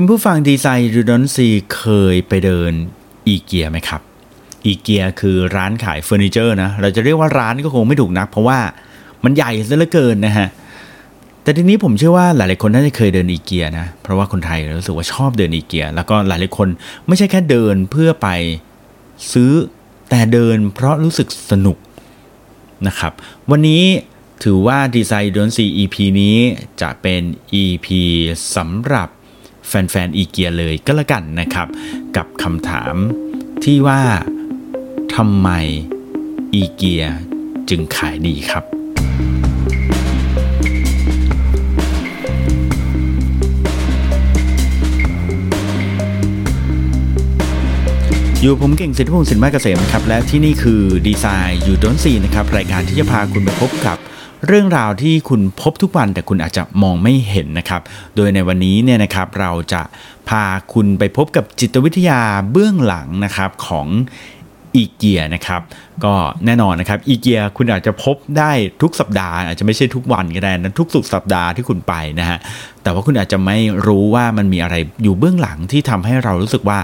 คุณผู้ฟัง Design You Don't See เคยไปเดินอีเกียไหมครับอีเกียคือร้านขายเฟอร์นิเจอร์นะเราจะเรียกว่าร้านก็คงไม่ถูกนัก เพราะว่ามันใหญ่ซะเหลือเกินนะฮะแต่ทีนี้ผมเชื่อว่าหลายๆคนน่าจะเคยเดินอีเกียนะเพราะว่าคนไทยรู้สึกว่าชอบเดินอีเกีย แล้วก็หลายๆคนไม่ใช่แค่เดินเพื่อไปซื้อแต่เดินเพราะรู้สึกสนุกนะครับ วันนี้ถือว่า Design You Don't See EP นี้จะเป็น EP สำหรับ แฟนๆอีเกียเลยก็แล้วกันนะครับ กับคำถามที่ว่าทำไมอีเกียจึงขายดีครับอยู่ผมเก่งสิทธิพงศ์สินมาเกษมครับและที่นี่คือดีไซน์อยู่ดนซีนะครับรายการที่จะพาคุณไปพบกับ เรื่องราวที่คุณพบทุกวันแต่คุณอาจจะมองไม่เห็นนะครับ โดยในวันนี้เนี่ยนะครับเราจะพาคุณไปพบกับจิตวิทยาเบื้องหลังนะครับของอีเกียนะครับ ก็แน่นอนนะครับอีเกียคุณอาจจะพบได้ทุกสัปดาห์ อาจจะไม่ใช่ทุกวันก็ได้นะทุกสุดสัปดาห์ที่คุณไปนะฮะแต่ว่าคุณอาจจะไม่รู้ว่ามันมีอะไรอยู่เบื้องหลังที่ทำให้เรารู้สึกว่า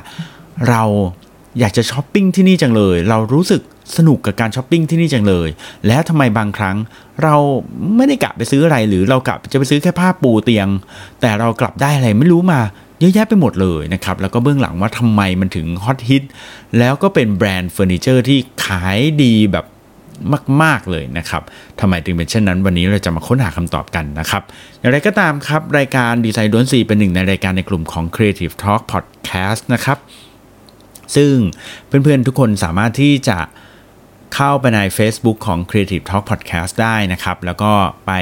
เรา อยากจะช้อปปิ้งที่นี่จังเลย เรารู้สึกสนุกกับการช้อปปิ้งที่นี่จังเลย แล้วทำไมบางครั้งเราไม่ได้กะไปซื้ออะไรหรือเรากะจะไปซื้อแค่ผ้าปูเตียง แต่เรากลับได้อะไรไม่รู้มาเยอะแยะไปหมดเลยนะครับแล้วก็เบื้องหลังว่าทำไมมันถึงฮอตฮิตแล้วก็เป็นแบรนด์เฟอร์นิเจอร์ที่ขายดีแบบมาก ๆ เลยนะครับทำไมถึงเป็นเช่นนั้น วันนี้เราจะมาค้นหาคำตอบกันนะครับ อย่างไรก็ตามครับ รายการ Design You Don't See เป็นหนึ่งในรายการในกลุ่มของ Creative Talk Podcast นะครับ ซึ่งเพื่อนๆทุกคนสามารถที่จะเข้าไปใน Facebook ของ Creative Talk Podcast ได้นะครับ แล้วก็ไป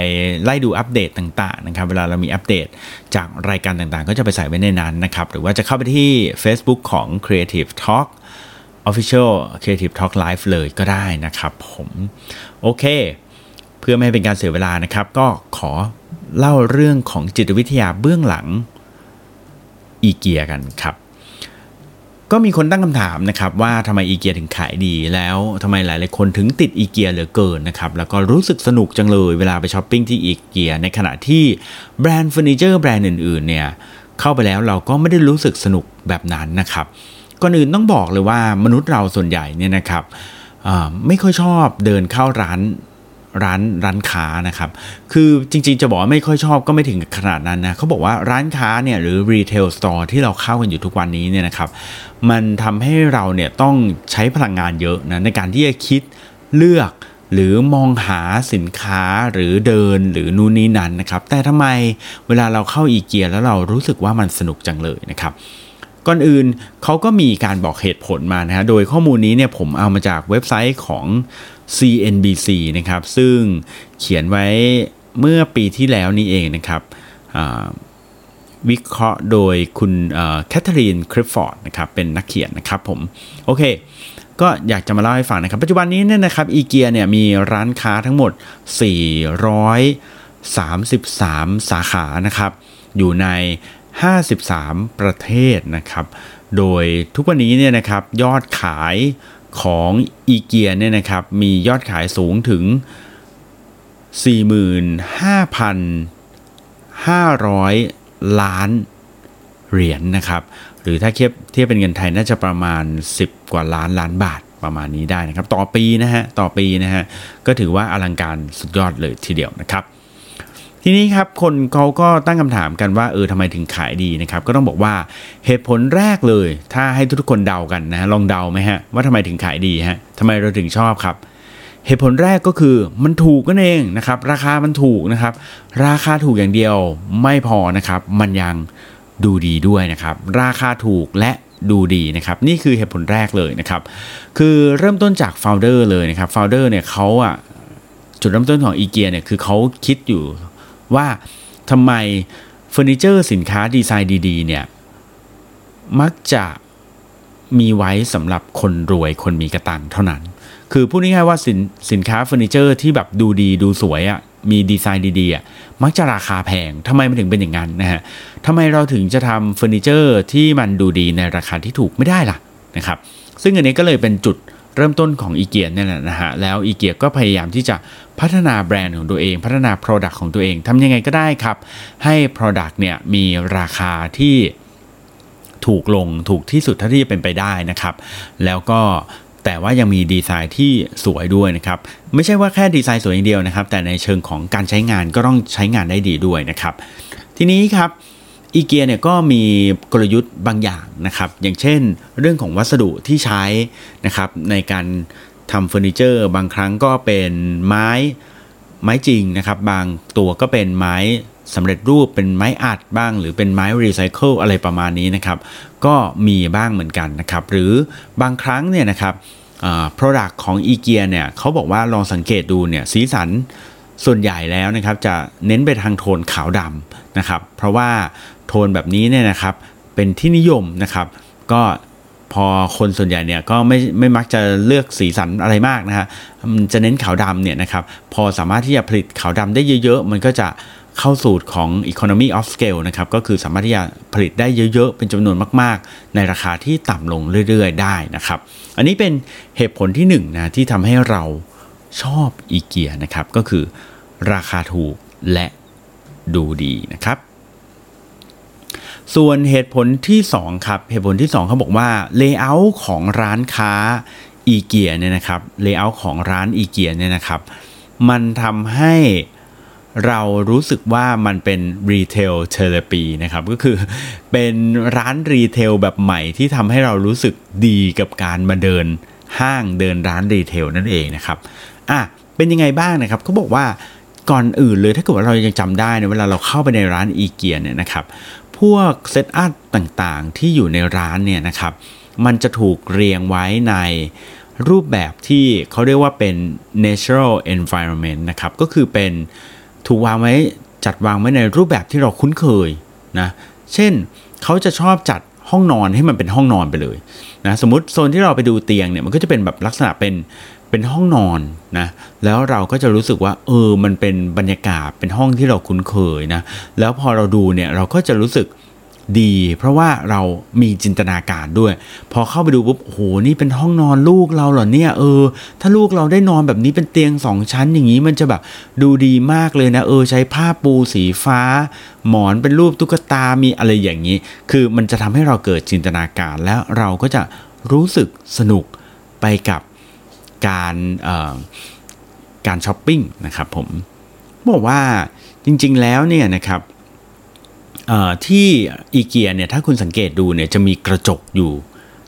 ไล่ดูอัปเดตต่างๆนะครับ เวลาเรามีอัปเดตจากรายการต่างๆ ก็จะไปใส่ไว้ในนั้นนะครับ หรือว่าจะเข้าไปที่ Facebook ของ Creative Talk Official Creative Talk Live เลยก็ได้นะครับผมโอเค เพื่อไม่ให้เป็นการเสียเวลานะครับ ก็ขอเล่าเรื่องของจิตวิทยาเบื้องหลังอีเกียกันครับ ก็มีคนตั้งคำถามนะครับว่าทำไมอีเกียถึงขายดีแล้วทำไมหลายๆคนถึงติดอีเกียเหลือเกินนะครับแล้วก็รู้สึกสนุกจังเลยเวลาไปช้อปปิ้งที่อีเกียในขณะที่แบรนด์เฟอร์นิเจอร์แบรนด์อื่นๆเนี่ยเข้าไปแล้วเราก็ไม่ได้รู้สึกสนุกแบบนั้นนะครับก่อนอื่นต้องบอกเลยว่ามนุษย์เราส่วนใหญ่เนี่ยนะครับไม่ค่อยชอบเดินเข้าร้าน ร้านร้านค้านะครับ คือจริงๆจะบอกว่าไม่ค่อยชอบก็ไม่ถึงขนาดนั้นนะเขาบอกว่าร้านค้าเนี่ยหรือ retail store ที่เราเข้ากันอยู่ทุกวันนี้เนี่ยนะครับ มันทำให้เราเนี่ยต้องใช้พลังงานเยอะนะในการที่จะคิดเลือกหรือมองหาสินค้าหรือเดินหรือนู่นนี่นั่นนะครับ แต่ทำไมเวลาเราเข้าอีเกียแล้วเรารู้สึกว่ามันสนุกจังเลยนะครับ ก่อนอื่นเขาก็มีการบอกเหตุผลมานะฮะโดยข้อมูลนี้เนี่ยผมเอามาจากเว็บไซต์ของ CNBC นะครับ ซึ่งเขียนไว้เมื่อปีที่แล้วนี่เองนะครับวิเคราะห์โดยคุณแคทเธอรีนคริฟฟอร์ดนะครับเป็นนักเขียนนะครับผม โอเค ก็อยากจะมาเล่าให้ฟังนะครับ ปัจจุบันนี้เนี่ยนะครับอีเกียเนี่ยมีร้านค้าทั้งหมด 433 สาขานะครับ อยู่ใน 53 ประเทศนะครับ โดยทุกวันนี้เนี่ยนะครับยอดขายของอีเกียเนี่ยนะครับมียอดขายสูงถึง 45,500 ล้านเหรียญนนะครับ หรือถ้าเทียบเทียบเป็นเงินไทยน่าจะประมาณ 10 กว่าล้านล้านบาทประมาณนี้ได้นะครับ ต่อปีนะฮะ ต่อปีนะฮะ ก็ถือว่าอลังการสุดยอดเลยทีเดียวนะครับ ทีนี้ครับคนเขาก็ตั้งคำถามกันว่าเออทำไมถึงขายดีนะครับก็ต้องบอกว่าเหตุผลแรกเลย ถ้าให้ทุกคนเดากันนะลองเดาไหมฮะว่าทำไมถึงขายดีฮะทำไมเราถึงชอบครับ เหตุผลแรกก็คือมันถูกกันเองนะครับ ราคามันถูกนะครับ ราคาถูกอย่างเดียวไม่พอนะครับ มันยังดูดีด้วยนะครับ ราคาถูกและดูดีนะครับ นี่คือเหตุผลแรกเลยนะครับ คือเริ่มต้นจากโฟลเดอร์เลยนะครับโฟลเดอร์เนี่ยเขาอะจุดเริ่มต้นของอีเกียเนี่ยคือเขาคิดอยู่ ว่าทำไมเฟอร์นิเจอร์สินค้าดีไซน์ดีๆเนี่ยมักจะมีไว้สำหรับคนรวยคนมีกะตังค์เท่านั้น คือพูดง่ายๆว่าสินสินค้าเฟอร์นิเจอร์ที่แบบดูดีดูสวยอะ่ะมีดีไซน์ดีๆอะมักจะราคาแพงทำไมมันถึงเป็นอย่างนั้นนะฮะทำไมเราถึงจะทำเฟอร์นิเจอร์ที่มันดูดีในราคาที่ถูกไม่ได้ล่ะนะครับ ซึ่งอันนี้ก็เลยเป็นจุด เริ่มต้นของอีเกียเนี่ยแหละนะฮะแล้วอีเกียก็พยายามที่จะพัฒนาแบรนด์ของตัวเอง พัฒนา Product ของตัวเองทำยังไงก็ได้ครับ ให้ Product เนี่ยมีราคาที่ถูกลงถูกที่สุดเท่าที่จะเป็นไปได้นะครับ แล้วก็แต่ว่ายังมีดีไซน์ที่สวยด้วยนะครับ ไม่ใช่ว่าแค่ดีไซน์สวยอย่างเดียวนะครับ แต่ในเชิงของการใช้งานก็ต้องใช้งานได้ดีด้วยนะครับ ทีนี้ครับ อีเกียเนี่ยก็มีกลยุทธ์บางอย่างนะครับ อย่างเช่น เรื่องของวัสดุที่ใช้นะครับในการทำเฟอร์นิเจอร์บางครั้งก็เป็นไม้ไม้จริงนะครับ บางตัวก็เป็นไม้สำเร็จรูปเป็นไม้อัดบ้าง หรือเป็นไม้รีไซเคิลอะไรประมาณนี้นะครับ ก็มีบ้างเหมือนกันนะครับ หรือบางครั้งเนี่ยนะครับอ่า product ของอีเกียเนี่ยเขาบอกว่าลองสังเกตดูเนี่ยสีสันส่วนใหญ่แล้วนะครับจะเน้นไปทางโทนขาวดำนะครับ เพราะว่า โทนแบบนี้เนี่ยนะครับเป็นที่นิยมนะครับ ก็พอคนส่วนใหญ่เนี่ยก็ไม่ไม่มักจะเลือกสีสันอะไรมากนะฮะมันจะเน้นขาวดำเนี่ยนะครับพอสามารถที่จะผลิตขาวดำได้เยอะ ๆ มันก็จะเข้าสูตรของ economy of scale นะครับก็คือสามารถที่จะผลิตได้เยอะ ๆ เป็นจำนวนมาก ๆ ในราคาที่ต่ำลงเรื่อย ๆ ได้นะครับ อันนี้เป็นเหตุผลที่1นนะที่ทำให้เราชอบอีเกียนะครับ ก็คือราคาถูกและดูดีนะครับ ส่วนเหตุผลที่ 2 ครับ เหตุผลที่ 2เขาบอกว่า layout ของร้านค้าอีเกียเนี่ยนะครับ layout ของร้านอีเกียเนี่ยนะครับ มันทำให้เรารู้สึกว่ามันเป็น retail therapy นะครับก็คือเป็นร้าน retail แบบใหม่ที่ทำให้เรารู้สึกดีกับการมาเดินห้างเดินร้าน retail นั่นเองนะครับอะเป็นยังไงบ้างนะครับเขาบอกว่าก่อนอื่นเลยถ้าเกิดว่าเรายังจำได้ในเวลาเราเข้าไปในร้านอีเกียเนี่ยนะครับ พวกเซตอัพต่างๆ ที่อยู่ในร้านเนี่ยนะครับมันจะถูกเรียงไว้ในรูปแบบที่เขาเรียกว่าเป็น natural environment นะครับก็คือเป็นถูกวางไว้จัดวางไว้ในรูปแบบที่เราคุ้นเคยนะเช่นเขาจะชอบจัดห้องนอนให้มันเป็นห้องนอนไปเลยนะสมมติโซนที่เราไปดูเตียงเนี่ยมันก็จะเป็นแบบลักษณะเป็น เป็นห้องนอนนะแล้วเราก็จะรู้สึกว่าเออมันเป็นบรรยากาศเป็นห้องที่เราคุ้นเคยนะแล้วพอเราดูเนี่ยเราก็จะรู้สึกดี เพราะว่าเรามีจินตนาการด้วย พอเข้าไปดูปุ๊บโหนี่เป็นห้องนอนลูกเราเหรอเนี่ยเออ ถ้าลูกเราได้นอนแบบนี้เป็นเตียงสองชั้นอย่างนี้มันจะแบบดูดีมากเลยนะเออ ใช้ผ้าปูสีฟ้า หมอนเป็นรูปตุ๊กตามีอะไรอย่างนี้ คือมันจะทำให้เราเกิดจินตนาการแล้วเราก็จะรู้สึกสนุกไปกับ การการช้อปปิ้งนะครับผมบอกว่าจริงๆแล้วเนี่ยนะครับที่อีเกียเนี่ยถ้าคุณสังเกตดูเนี่ยจะมีกระจกอยู่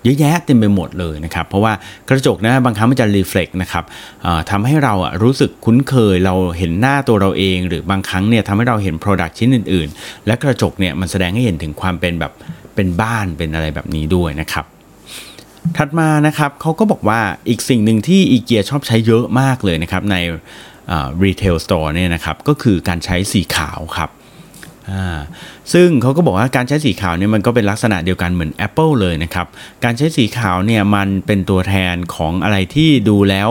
เยอะแยะเต็มไปหมดเลยนะครับ เพราะว่ากระจกนะบางครั้งมันจะรีเฟล็กนะครับทำให้เราอะรู้สึกคุ้นเคยเราเห็นหน้าตัวเราเอง หรือบางครั้งเนี่ยทำให้เราเห็น Product ชิ้นอื่น ๆ และกระจกเนี่ยมันแสดงให้เห็นถึงความเป็นแบบเป็นบ้านเป็นอะไรแบบนี้ด้วยนะครับ ถัดมานะครับเขาก็บอกว่าอีกสิ่งหนึ่งที่อีเกียชอบใช้เยอะมากเลยนะครับในรีเทลสโตร์เนี่ยนะครับก็คือการใช้สีขาวครับซึ่งเขาก็บอกว่าการใช้สีขาวเนี่ยมันก็เป็นลักษณะเดียวกันเหมือน Apple เลยนะครับ การใช้สีขาวเนี่ยมันเป็นตัวแทนของอะไรที่ดูแล้ว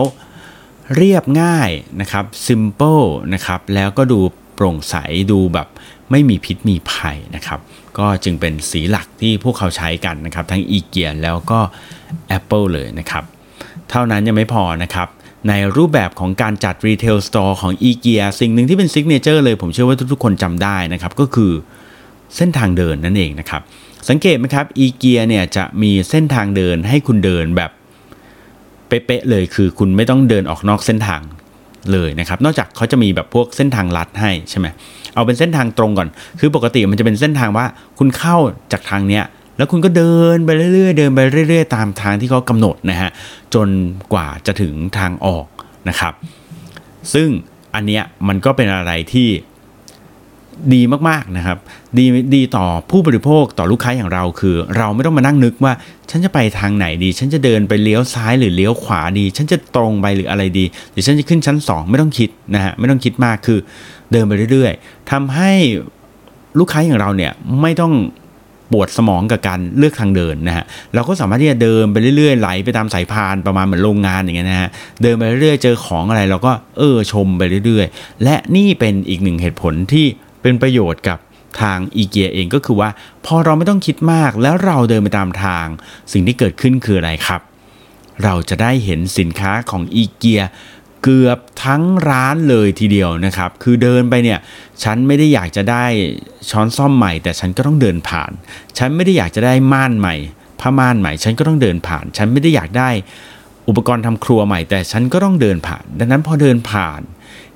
เรียบง่ายนะครับ simple นะครับแล้วก็ดูโปร่งใสดูแบบ ไม่มีพิษมีภัยนะครับ ก็จึงเป็นสีหลักที่พวกเขาใช้กันนะครับ ทั้งอีเกียแล้วก็ Apple เลยนะครับ เท่านั้นยังไม่พอนะครับในรูปแบบของการจัด retail store ของอีเกียสิ่งหนึ่งที่เป็น signature เลยผมเชื่อว่าทุกๆคนจำได้นะครับ ก็คือเส้นทางเดินนั่นเองนะครับ สังเกตไหมครับอีเกียเนี่ยจะมีเส้นทางเดินให้คุณเดินแบบเป๊ะๆเลย คือคุณไม่ต้องเดินออกนอกเส้นทางเลยนะครับ นอกจากเขาจะมีแบบพวกเส้นทางลัดให้ใช่ไหม เอาเป็นเส้นทางตรงก่อน คือปกติมันจะเป็นเส้นทางว่าคุณเข้าจากทางเนี้ยแล้วคุณก็เดินไปเรื่อยๆ เดินไปเรื่อย ๆ ตามทางที่เขากำหนดนะฮะจนกว่าจะถึงทางออกนะครับ ซึ่งอันเนี้ยมันก็เป็นอะไรที่ ดีมากๆนะครับ ดีดีต่อผู้บริโภคต่อลูกค้าอย่างเราคือ เราไม่ต้องมานั่งนึกว่า ฉันจะไปทางไหนดี ฉันจะเดินไปเลี้ยวซ้ายหรือเลี้ยวขวาดี ฉันจะตรงไปหรืออะไรดีหรือฉันจะขึ้นชั้น 2 ไม่ต้องคิดนะฮะไม่ต้องคิดมากคือเดินไปเรื่อย ๆทำให้ลูกค้าอย่างเราเนี่ยไม่ต้องปวดสมองกับการเลือกทางเดินนะฮะเราก็สามารถที่จะเดินไปเรื่อยๆไหลไปตามสายพานประมาณเหมือนโรงงานอย่างเงี้ยนะฮะเดินไปเรื่อยๆเจอของอะไรเราก็เออชมไปเรื่อยๆ และนี่เป็นอีกหนึ่งเหตุผลที่ เป็นประโยชน์กับทางอีเกียเองก็คือว่า พอเราไม่ต้องคิดมากแล้วเราเดินไปตามทาง สิ่งที่เกิดขึ้นคืออะไรครับ เราจะได้เห็นสินค้าของอีเกียเกือบทั้งร้านเลยทีเดียวนะครับ คือเดินไปเนี่ย ฉันไม่ได้อยากจะได้ช้อนซ่อมใหม่ แต่ฉันก็ต้องเดินผ่าน ฉันไม่ได้อยากจะได้ม่านใหม่ผ้าม่านใหม่ ฉันก็ต้องเดินผ่าน ฉันไม่ได้อยากได้อุปกรณ์ทำครัวใหม่ แต่ฉันก็ต้องเดินผ่าน ดังนั้นพอเดินผ่าน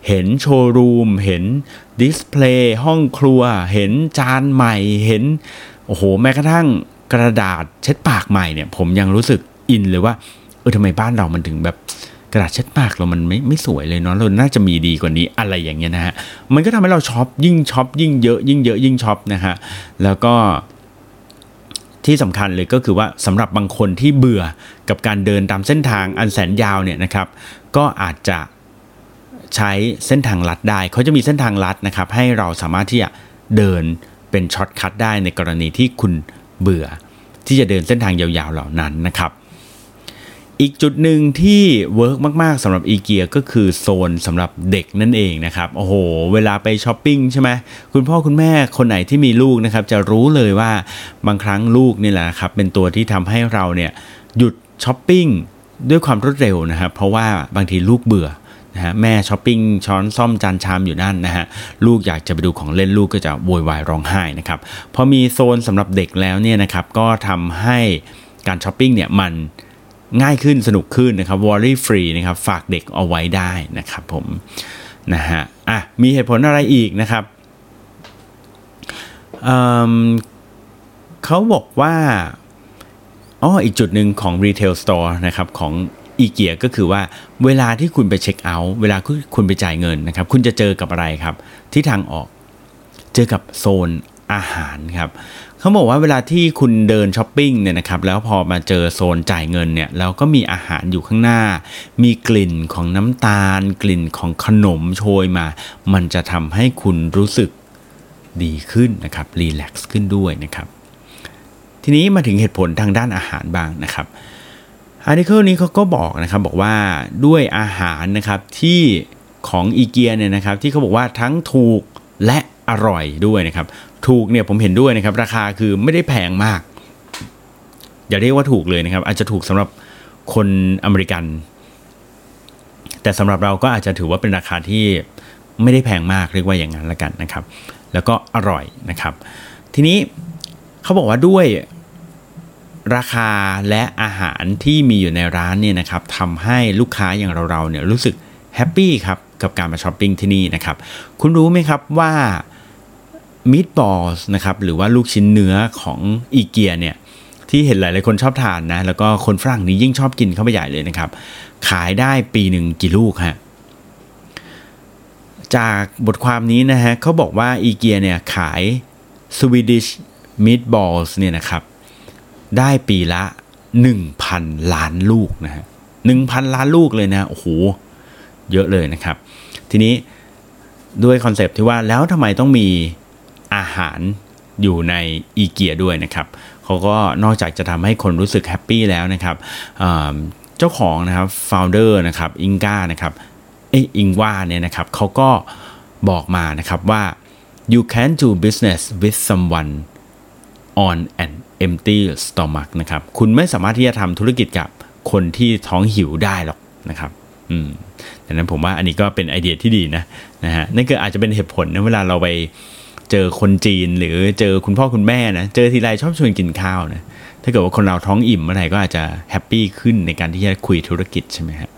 เห็นโชว์รูม เห็นดิสเพลย์ห้องครัว เห็นจานใหม่ เห็น โอ้โห แม้กระทั่งกระดาษเช็ดปากใหม่เนี่ย ผมยังรู้สึกอินเลยว่า เออทำไมบ้านเรามันถึงแบบกระดาษเช็ดปากเรามันไม่ไม่สวยเลยเนาะเราน่าจะมีดีกว่านี้อะไรอย่างเงี้ยนะฮะ มันก็ทำให้เราช็อปยิ่งช็อปยิ่งเยอะยิ่งเยอะยิ่งช็อปนะฮะ แล้วก็ที่สำคัญเลยก็คือว่าสำหรับบางคนที่เบื่อกับการเดินตามเส้นทางอันแสนยาวเนี่ยนะครับ ก็อาจจะ ใช้เส้นทางลัดได้เขาจะมีเส้นทางลัดนะครับให้เราสามารถที่จะเดินเป็น shortcut ได้ในกรณีที่คุณเบื่อ ที่จะเดินเส้นทางยาวๆเหล่านั้นนะครับ อีกจุดหนึ่งที่ work มากๆสำหรับอีเกียก็คือโซนสำหรับเด็กนั่นเองนะครับโอ้โห เวลาไปช้อปปิ้งใช่ไหมคุณพ่อคุณแม่คนไหนที่มีลูกนะครับ จะรู้เลยว่าบางครั้งลูกนี่แหละครับ เป็นตัวที่ทำให้เราเนี่ยหยุดช้อปปิ้งด้วยความรวดเร็วนะครับ เพราะว่าบางทีลูกเบื่อ นะฮะแม่ช้อปปิ้งช้อนซ่อมจานชามอยู่นั่นนะฮะลูกอยากจะไปดูของเล่นลูกก็จะโวยวายร้องไห้นะครับพอมีโซนสำหรับเด็กแล้วเนี่ยนะครับก็ทำให้การช้อปปิ้งเนี่ยมันง่ายขึ้นสนุกขึ้นนะครับ worry free นะครับฝากเด็กเอาไว้ได้นะครับผมนะฮะอะมีเหตุผลอะไรอีกนะครับเเขาบอกว่าอ๋ออีกจุดหนึ่งของ Retail Store นะครับของ อีเกียก็คือว่าเวลาที่คุณไปเช็คเอาท์เวลาคุณไปจ่ายเงินนะครับ คุณจะเจอกับอะไรครับ ที่ทางออก เจอกับโซนอาหารครับเขาบอกว่าเวลาที่คุณเดินช้อปปิ้งเนี่ยนะครับแล้วพอมาเจอโซนจ่ายเงินเนี่ยแล้วก็มีอาหารอยู่ข้างหน้า มีกลิ่นของน้ำตาล กลิ่นของขนมโชยมา มันจะทำให้คุณรู้สึกดีขึ้นนะครับรีแลกซ์ขึ้นด้วยนะครับ ทีนี้มาถึงเหตุผลทางด้านอาหารบ้างนะครับ อาร์ติเคิลนี้เขาก็บอกนะครับบอกว่าด้วยอาหารนะครับที่ของอีเกียเนี่ยนะครับที่เขาบอกว่าทั้งถูกและอร่อยด้วยนะครับ ถูกเนี่ยผมเห็นด้วยนะครับ ราคาคือไม่ได้แพงมาก อย่าเรียกว่าถูกเลยนะครับ อาจจะถูกสำหรับคนอเมริกัน แต่สำหรับเราก็อาจจะถือว่าเป็นราคาที่ไม่ได้แพงมากเรียกว่าอย่างนั้นละกันนะครับ แล้วก็อร่อยนะครับ ทีนี้เขาบอกว่าด้วย ราคาและอาหารที่มีอยู่ในร้านเนี่ยนะครับทำให้ลูกค้าอย่างเราๆเนี่ยรู้สึก happy ครับกับการมาช้อปปิ้งที่นี่นะครับ คุณรู้ไหมครับว่า meatballs นะครับหรือว่าลูกชิ้นเนื้อของอีเกียเนี่ยที่เห็นหลาย ๆ คนชอบทานนะ แล้วก็คนฝรั่งนี้ยิ่งชอบกินเข้าไปใหญ่เลยนะครับ ขายได้ปีหนึ่งกี่ลูกฮะจากบทความนี้นะฮะเขาบอกว่าอีเกียเนี่ยขายสวีดิชมิตบอลส์เนี่ยนะครับ ได้ปีละ 1,000 ล้านลูกนะฮะหนึ่งพันล้านลูกเลยนะโอ้โหเยอะเลยนะครับ ทีนี้ด้วยคอนเซปที่ว่าแล้วทำไมต้องมีอาหารอยู่ในอีเกียด้วยนะครับเขาก็นอกจากจะทำให้คนรู้สึก happy แล้วนะครับเจ้าของนะครับ founder นะครับ Ingvar นะครับเออ Ingvar เนี่ยนะครับเขาก็บอกมานะครับว่า you can do business with someone on an empty stomach นะครับ คุณไม่สามารถที่จะทำธุรกิจกับคนที่ท้องหิวได้หรอกนะครับ อืมดังนั้นผมว่าอันนี้ก็เป็นไอเดียที่ดีนะนะฮะนั่นก็อาจจะเป็นเหตุผลนะเวลาเราไปเจอคนจีนหรือเจอคุณพ่อคุณแม่นะเจอทีไรชอบชวนกินข้าวนะถ้าเกิดว่าคนเราท้องอิ่มเมื่อไหร่ก็อาจจะ happy ขึ้นในการที่จะคุยธุรกิจใช่ไหมฮะ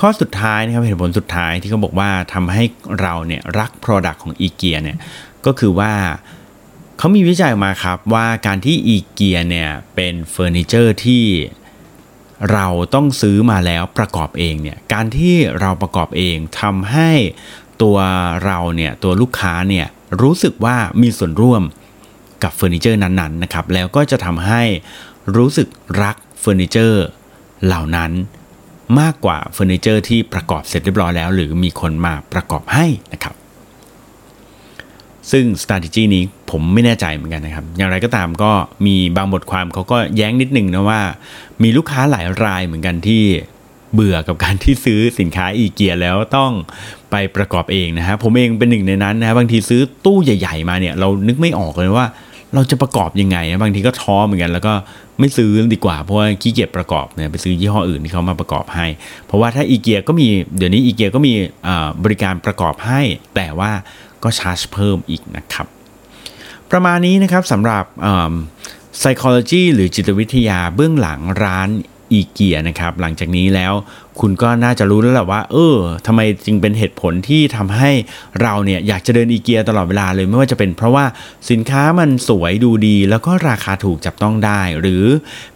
ข้อสุดท้ายนะครับเหตุผลสุดท้ายที่เขาบอกว่าทำให้เราเนี่ยรัก Product ของอีเกียเนี่ยก็คือว่า เขามีวิจัยมาครับว่าการที่อีเกียเนี่ยเป็นเฟอร์นิเจอร์ที่เราต้องซื้อมาแล้วประกอบเองเนี่ยการที่เราประกอบเองทำให้ตัวเราเนี่ยตัวลูกค้าเนี่ยรู้สึกว่ามีส่วนร่วมกับเฟอร์นิเจอร์นั้นๆนะครับแล้วก็จะทำให้รู้สึกรักเฟอร์นิเจอร์เหล่านั้นมากกว่าเฟอร์นิเจอร์ที่ประกอบเสร็จเรียบร้อยแล้ว หรือมีคนมาประกอบให้นะครับ ซึ่ง strategy นี้ผมไม่แน่ใจเหมือนกันนะครับ อย่างไรก็ตามก็มีบางบทความเขาก็แย้งนิดหนึ่งนะว่า มีลูกค้าหลายรายเหมือนกันที่เบื่อกับการที่ซื้อสินค้าอีเกียแล้วต้องไปประกอบเองนะฮะผมเองเป็นหนึ่งในนั้นนะบางทีซื้อตู้ใหญ่ ๆ มาเนี่ยเรานึกไม่ออกเลยว่าเราจะประกอบยังไงนะบางทีก็ท้อเหมือนกัน แล้วก็ไม่ซื้อดีกว่าเพราะว่าขี้เกียจประกอบเนี่ยไปซื้อยี่ห้ออื่นที่เขามาประกอบให้ เพราะว่าถ้าอีเกียก็มีเดี๋ยวนี้อีเกียก็มีบริการประกอบให้ แต่ว่า ก็ชาร์จเพิ่มอีกนะครับ ประมาณนี้นะครับสำหรับ psychology หรือจิตวิทยาเบื้องหลังร้านอีเกียนะครับ หลังจากนี้แล้วคุณก็น่าจะรู้แล้วแหละว่า เออทำไมจึงเป็นเหตุผลที่ทำให้เราเนี่ยอยากจะเดินอีเกียตลอดเวลาเลย ไม่ว่าจะเป็นเพราะว่าสินค้ามันสวยดูดี แล้วก็ราคาถูกจับต้องได้ หรือ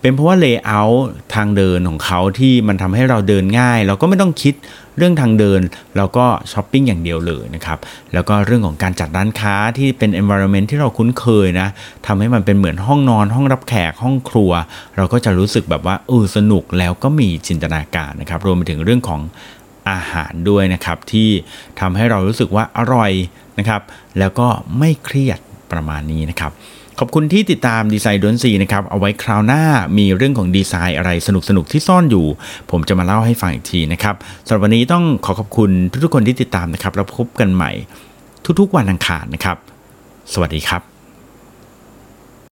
เป็นเพราะว่า layout ทางเดินของเขาที่มันทำให้เราเดินง่าย เราก็ไม่ต้องคิด เรื่องทางเดินเราก็ช้อปปิ้งอย่างเดียวเลยนะครับแล้วก็เรื่องของการจัดร้านค้าที่เป็น environment ที่เราคุ้นเคยนะทำให้มันเป็นเหมือนห้องนอน ห้องรับแขกห้องครัว เราก็จะรู้สึกแบบว่าเออสนุกแล้วก็มีจินตนาการนะครับรวมไปถึงเรื่องของอาหารด้วยนะครับที่ทำให้เรารู้สึกว่าอร่อยนะครับแล้วก็ไม่เครียดประมาณนี้นะครับ ขอบคุณที่ติดตามดีไซน์ดนซีนะครับ เอาไว้คราวหน้ามีเรื่องของดีไซน์อะไรสนุกสนุกที่ซ่อนอยู่ ผมจะมาเล่าให้ฟังอีกทีนะครับสำหรับวันนี้ต้องขอขอบคุณทุกๆคนที่ติดตามนะครับ แล้วพบกันใหม่ทุกๆวันอังคารนะครับ สวัสดีครับ